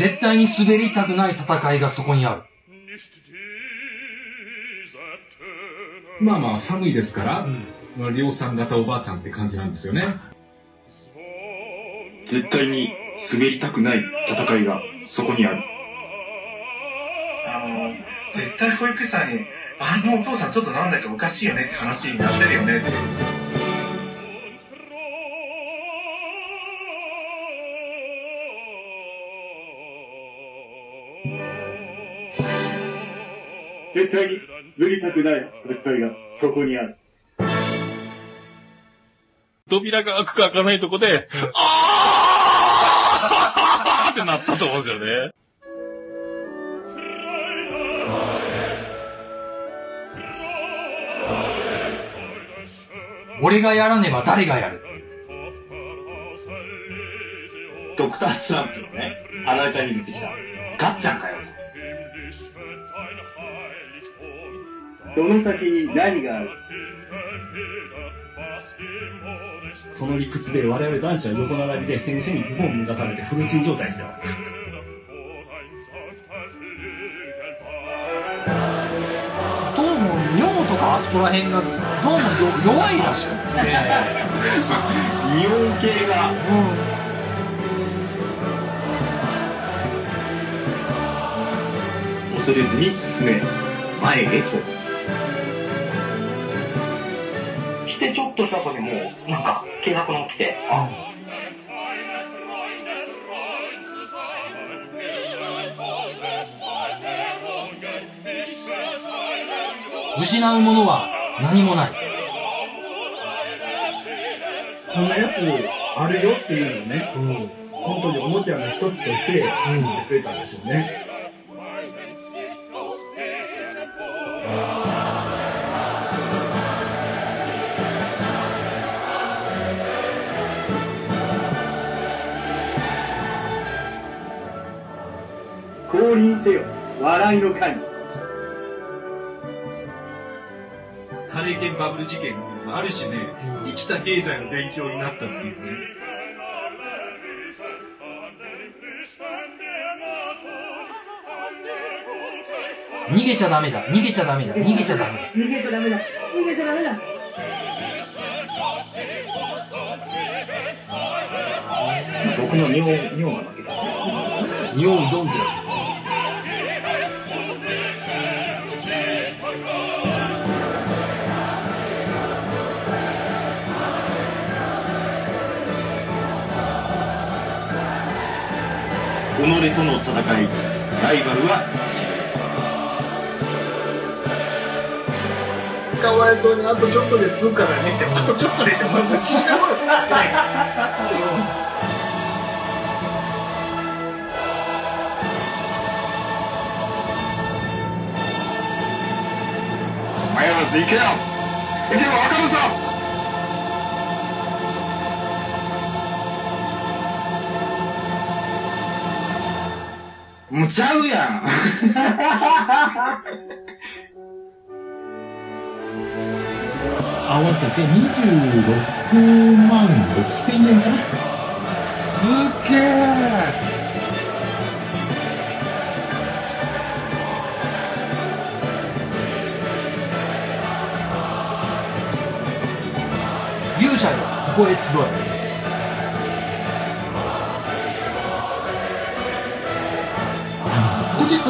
絶対に滑りたくない戦いがそこにある。まあまあ寒いですから、まあ、量産型おばあちゃんって感じなんですよね。絶対に滑りたくない戦いがそこにある。あの、絶対保育士さんに、あのお父さんちょっとなんだかおかしいよねって話になってるよねって。絶対に滑りたくない戦いがそこにある。扉が開くか開かないとこで、あー ってなったと思うんですよね。俺がやらねば誰がやる？ドクタースランプのね、あられちゃんに出てきた、ガッチャンかよその先に何がある？その理屈で我々男子は横並びで先生にズボン脱がされてフルチン状態ですよ。どうも、尿とかあそこら辺が、どうもよ弱いらしくて。尿系が、恐れずに進め、前へと。した後にもう、なんか、警察の来て、あ、失うものは何もない。こんなやつあるよっていうのをね、本当におもちゃの一つとして見せてくれたんですよね。降臨せよ、笑いの神。カレー犬バブル事件っていうのがある種ね、生きた経済の勉強になったっていうね。逃げちゃダメだ、逃げちゃダメだ、逃げちゃダメだ。逃げちゃダメだ逃げちゃダメだ僕の尿、尿が負けた。尿うどんってやつ己との戦い、ライバルは自分。かわいそうにあとちょっとで済むからねって、あとちょっとでって、もう違う。迷わず行けよ行けばわかるぞちゃうやん合わせて26万6千円かな。すっげえ勇者よ、ここへ集え。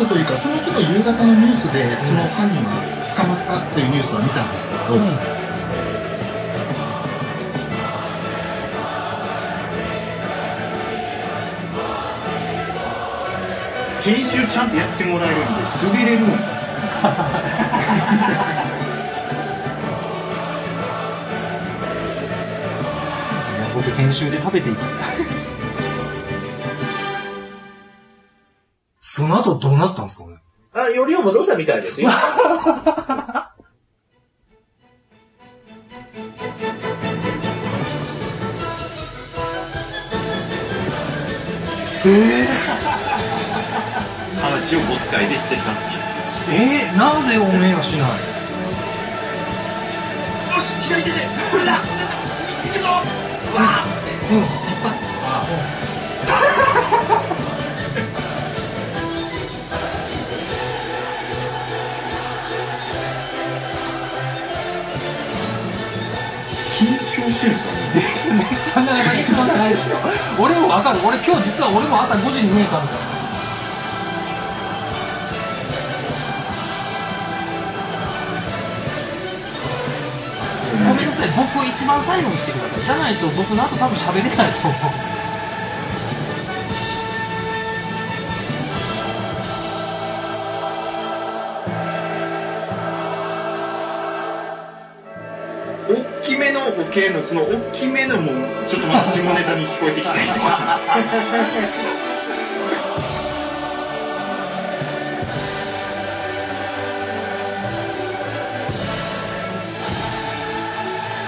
というか、その日の夕方のニュースで、その犯人が捕まったっていうニュースは見たんですけど、編集ちゃんとやってもらえるんで、滑れるんですよ。僕編集で食べていく。の後どうなったんですかね？あ、よりを戻したみたいですよ。話をお使いでしてたっていう。話です。えー、なぜオンエアしない？よし左手で。これだ。行くぞ。うわーって。うん。してるんですかですめっちゃ長いつも長いですよ俺もわかる俺今日実は俺も朝5時に目覚めたごめんなさい。僕一番最後にしてください。じゃないと僕の後多分喋れないと思う。きめの保険の、その大きめのも、ちょっとまた下ネタに聞こえてきたりとか。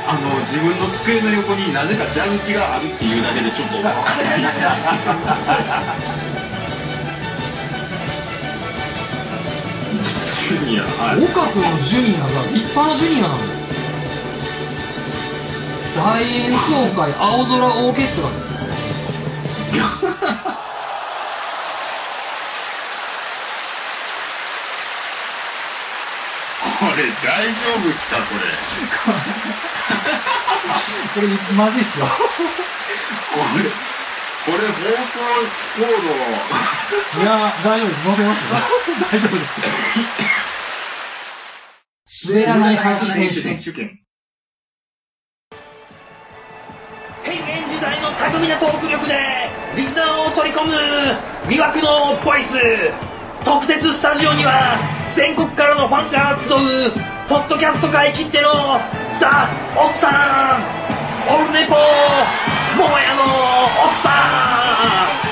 あの、自分の机の横になぜか蛇口があるっていうだけでちょっと分かったりします。ジュニア、はい。岡君のジュニアが大演奏会青空オーケストラですよこれ大丈夫っすかこれ。これまずいっしょこれ、これ放送コード。いや大丈夫です。乗せますよ。大丈夫です。滑 らない配置選手権変幻自在の巧みなトーク力でリスナーを取り込む魅惑のボイス。特設スタジオには全国からのファンが集うポッドキャスト界きってのザ・おっさん。オルネポ桃屋のおっさん。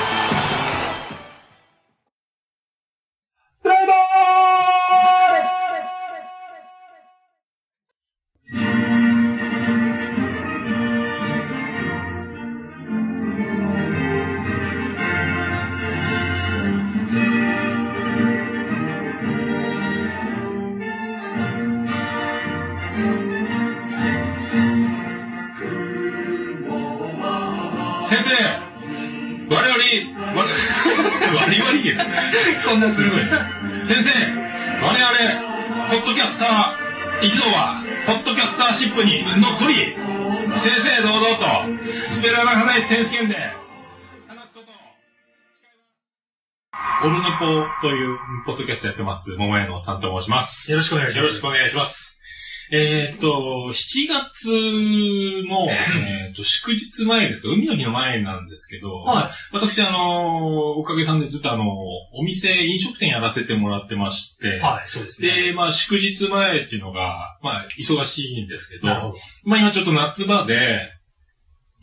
我々、我々、我々こんなすごい。先生、我々、ポッドキャスター一同は、ポッドキャスターシップに乗っ取り、正々堂々と、スペラナ花市選手権で、オルネポというポッドキャストやってます、桃屋のおっさんと申します。よろしくお願いしますよろしくお願いします。えーっと、7月の、えーっと、祝日前ですか、海の日の前なんですけど、はい私、あの、おかげさんでずっとあの、お店、飲食店やらせてもらってまして、はい、そうですね。で、まあ、祝日前っていうのが、まあ、忙しいんですけど、ど。まあ今ちょっと夏場で、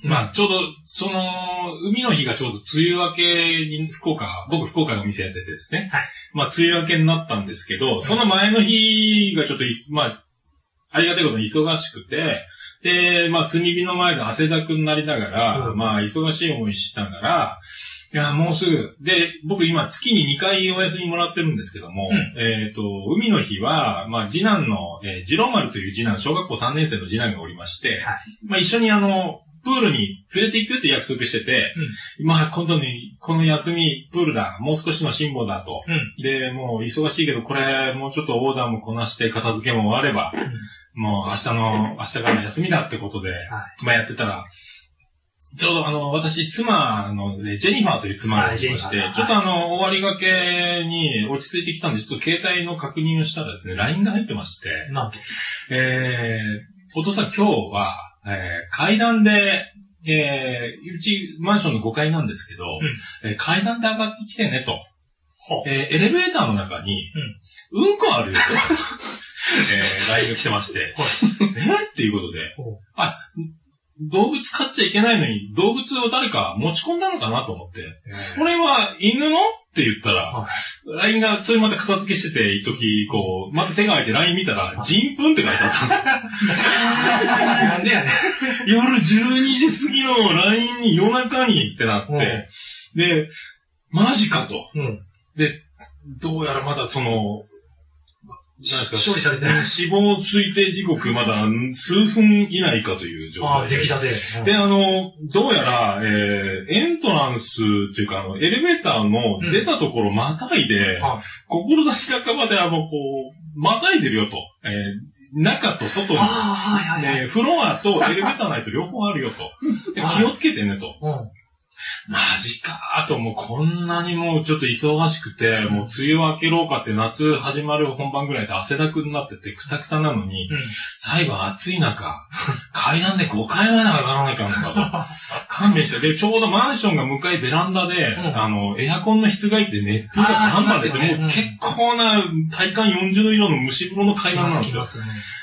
まあちょうど、その、海の日がちょうど梅雨明けに福岡、僕福岡のお店やっててですね。はいまあ梅雨明けになったんですけど、その前の日がちょっとい、まあ、ありがたいことに忙しくて、で、まあ炭火の前で汗だくになりながら、うん。まあ忙しい思いしながら、いや、もうすぐ。で、僕今月に2回お休みもらってるんですけども、うん。えっ、と、海の日は、まあ次男の、えー、次郎丸という次男、小学校3年生の次男がおりまして、まあ一緒にあの、プールに連れて行くって約束してて、まあ今度に、この休み、プールだ、もう少しの辛抱だと。うん。で、もう忙しいけど、これ、もうちょっとオーダーもこなして、片付けも終われば、もう明日の、明日から休みだってことで、まあやってたら、ちょうどあの、私、妻の、ね、ジェニファーという妻がいまして、ちょっとあの、終わりがけに落ち着いてきたんで、ちょっと携帯の確認をしたらですね、LINE が入ってまして、なんと。えー、お父さん今日は、えー、階段で、えー、うちマンションの5階なんですけど、えー階段で上がってきてねと。えーエレベーターの中に、うん、こあるよと。えー、LINE が来てまして、え？っていうことで、あ、動物飼っちゃいけないのに、動物を誰か持ち込んだのかなと思って、それは犬の？って言ったら、LINE が、それまた片付けしてて、一時こう、また手が空いて LINE 見たら、人糞って書いてあったんですよ。なんでやね夜12時過ぎの LINE に夜中にってなって、で、マジかと。うん。で、どうやらまだその、なんですか？処理されてない死亡推定時刻まだ数分以内かという状態ああ、出来たて。うんで、あの、どうやら、えー、エントランスっていうか、あの、エレベーターの出たところまたいで、志半ばであの、こう、またいでるよと。えー中と外に、ああ、はいはいはい。ね、フロアとエレベーターないと両方あるよと。で 気をつけてねと。うん。マジか。ーと、もうこんなにもうちょっと忙しくて、もう梅雨明けろうかって夏始まる本番ぐらいで汗だくになっててくたくたなのに、うん。最後暑い中、階段で5階まで上がらないかんのかと。勘弁して。で、ちょうどマンションが向かいベランダで、うん。あの、エアコンの室外機で熱風がバンバン出て、ね。もう結構な体感40度以上の蒸し風呂の階段なんですよ。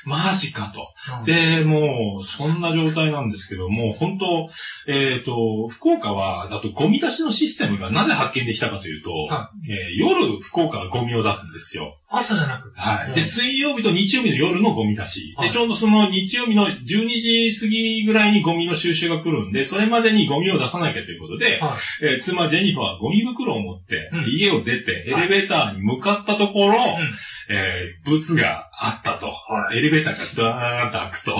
マジかと。うん、で、もう、そんな状態なんですけども、本当えっ、と、福岡は、だとゴミ出しのシステムがなぜ発見できたかというと、はえー夜、福岡はゴミを出すんですよ。朝じゃなく。はい。うんで、水曜日と日曜日の夜のゴミ出し。で、はいちょうどその日曜日の12時過ぎぐらいにゴミの収集が来るんで、それまでにゴミを出さなきゃということで、はいえー妻ジェニファーはゴミ袋を持って、うん家を出て、エレベーターに向かったところ、んえー、物があったと。エレベーターがダーンと開くと。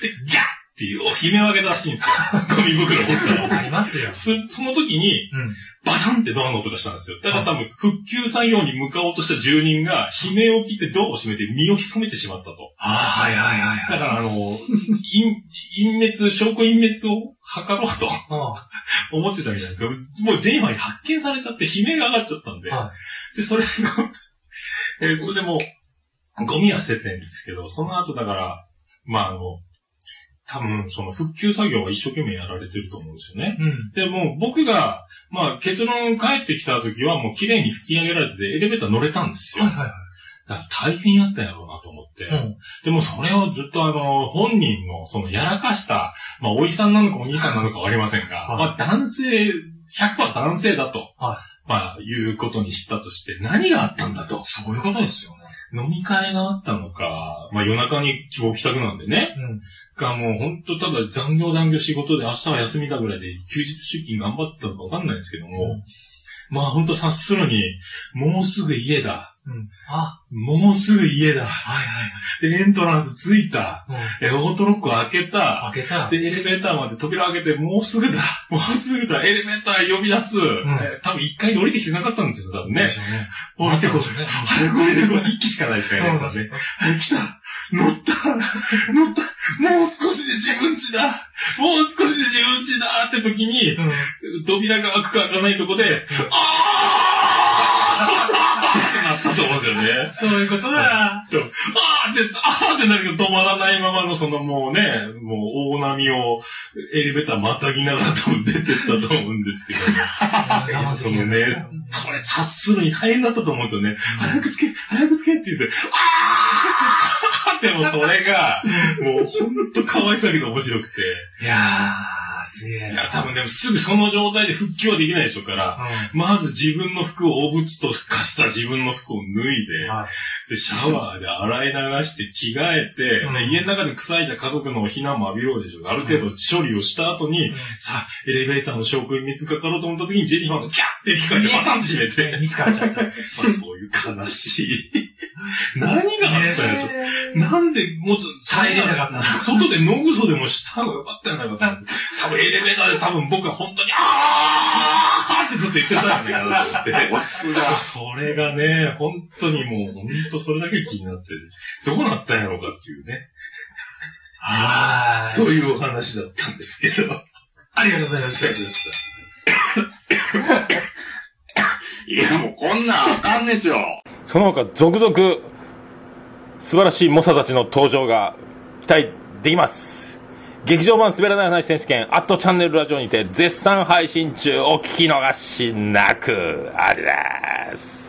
で、ギャッっていう悲鳴を上げたらしいんですよ。ゴミ袋を持ったら。ありますよ。そその時に、うん。バタンってドアの音がしたんですよ。だから多分、復旧作業に向かおうとした住人が、悲鳴を聞いてドアを閉めて身を潜めてしまったと。はいはいはいはい。だからあの、隠、隠滅、証拠隠滅を図ろうと思ってたみたいですよ。もうジェニファーに発見されちゃって悲鳴が上がっちゃったんで。はで、それが、えーそれでもう、ゴミは捨ててるんですけど、その後だから、まああの、多分、その復旧作業は一生懸命やられてると思うんですよね。うん。で、もう僕が、まあ結論帰ってきた時はもう綺麗に吹き上げられてて、エレベーター乗れたんですよ。はいはいだから大変やったんやろうなと思って。はい。うん。でもそれをずっとあの、本人のそのやらかした、まあおいさんなのかお兄さんなのかわかりませんが、はいまあ男性、100%男性だと、はまあいうことにしたとして、何があったんだと。そういうことですよね。飲み会があったのか、まあ夜中に起きたくなんでね、うん。がもう本当ただ残業残業仕事で明日は休みだぐらいで休日出勤頑張ってたのかわかんないですけども、まあ本当察するに、もうすぐ家だ。うん。あ、もうすぐ家だ。はいはいで、エントランス着いた。はい。え、オートロックを開けた。うん。開けた。で、エレベーターまで扉開けて、もうすぐだ。もうすぐだ。エレベーター呼び出す。え多分一回に降りてきてなかったんですよ、多分ねで。しょうね。降りてこい。ね。早く降りてこい。一機しかないですからね。ね来た乗った乗ったもう少しで自分家だもう少しで自分家だって時に、うん。扉が開くか開かないとこで、あーってと思うんですよね。そういうことだ。と、あーって、あーってなるけど止まらないままのそのもうね、もう大波をエレベーターまたぎながら多分出てったと思うんですけど、そのね、これ察するに大変だったと思うんですよね。早くつけ、早くつけって言って、あーでもそれが、もうほんとかわいそうだけど面白くて。いやー、すげえ。いや、多分でもすぐその状態で復旧はできないでしょうから、まず自分の服をお物と化した自分の服を脱いで、はで、シャワーで洗い流して着替えて、うんで家の中で臭いじゃ家族の避難も浴びろうでしょう。ある程度処理をした後に、うんさあ、エレベーターの証拠に見つかろうと思った時にジェニファーがキャッって機械でパタンと閉めて、見つかっちゃった。まあ、悲しい。何があったんやと。なんで、もうちょっと、なかった外で野ぐそでもした方がよかったんやないかと。多分エレベーターで多分僕は本当に、あーってずっと言ってたんやなって。おすが。それがね、本当にもう、本当それだけ気になってる。どうなったんやろうかっていうね。はーい。そういうお話だったんですけど。ありがとうございました。いや、もうそんなあかんですよ。その他続々素晴らしい猛者たちの登場が期待できます。劇場版滑らない話選手権アットチャンネルラジオにて絶賛配信中。お聞き逃しなく。あれです。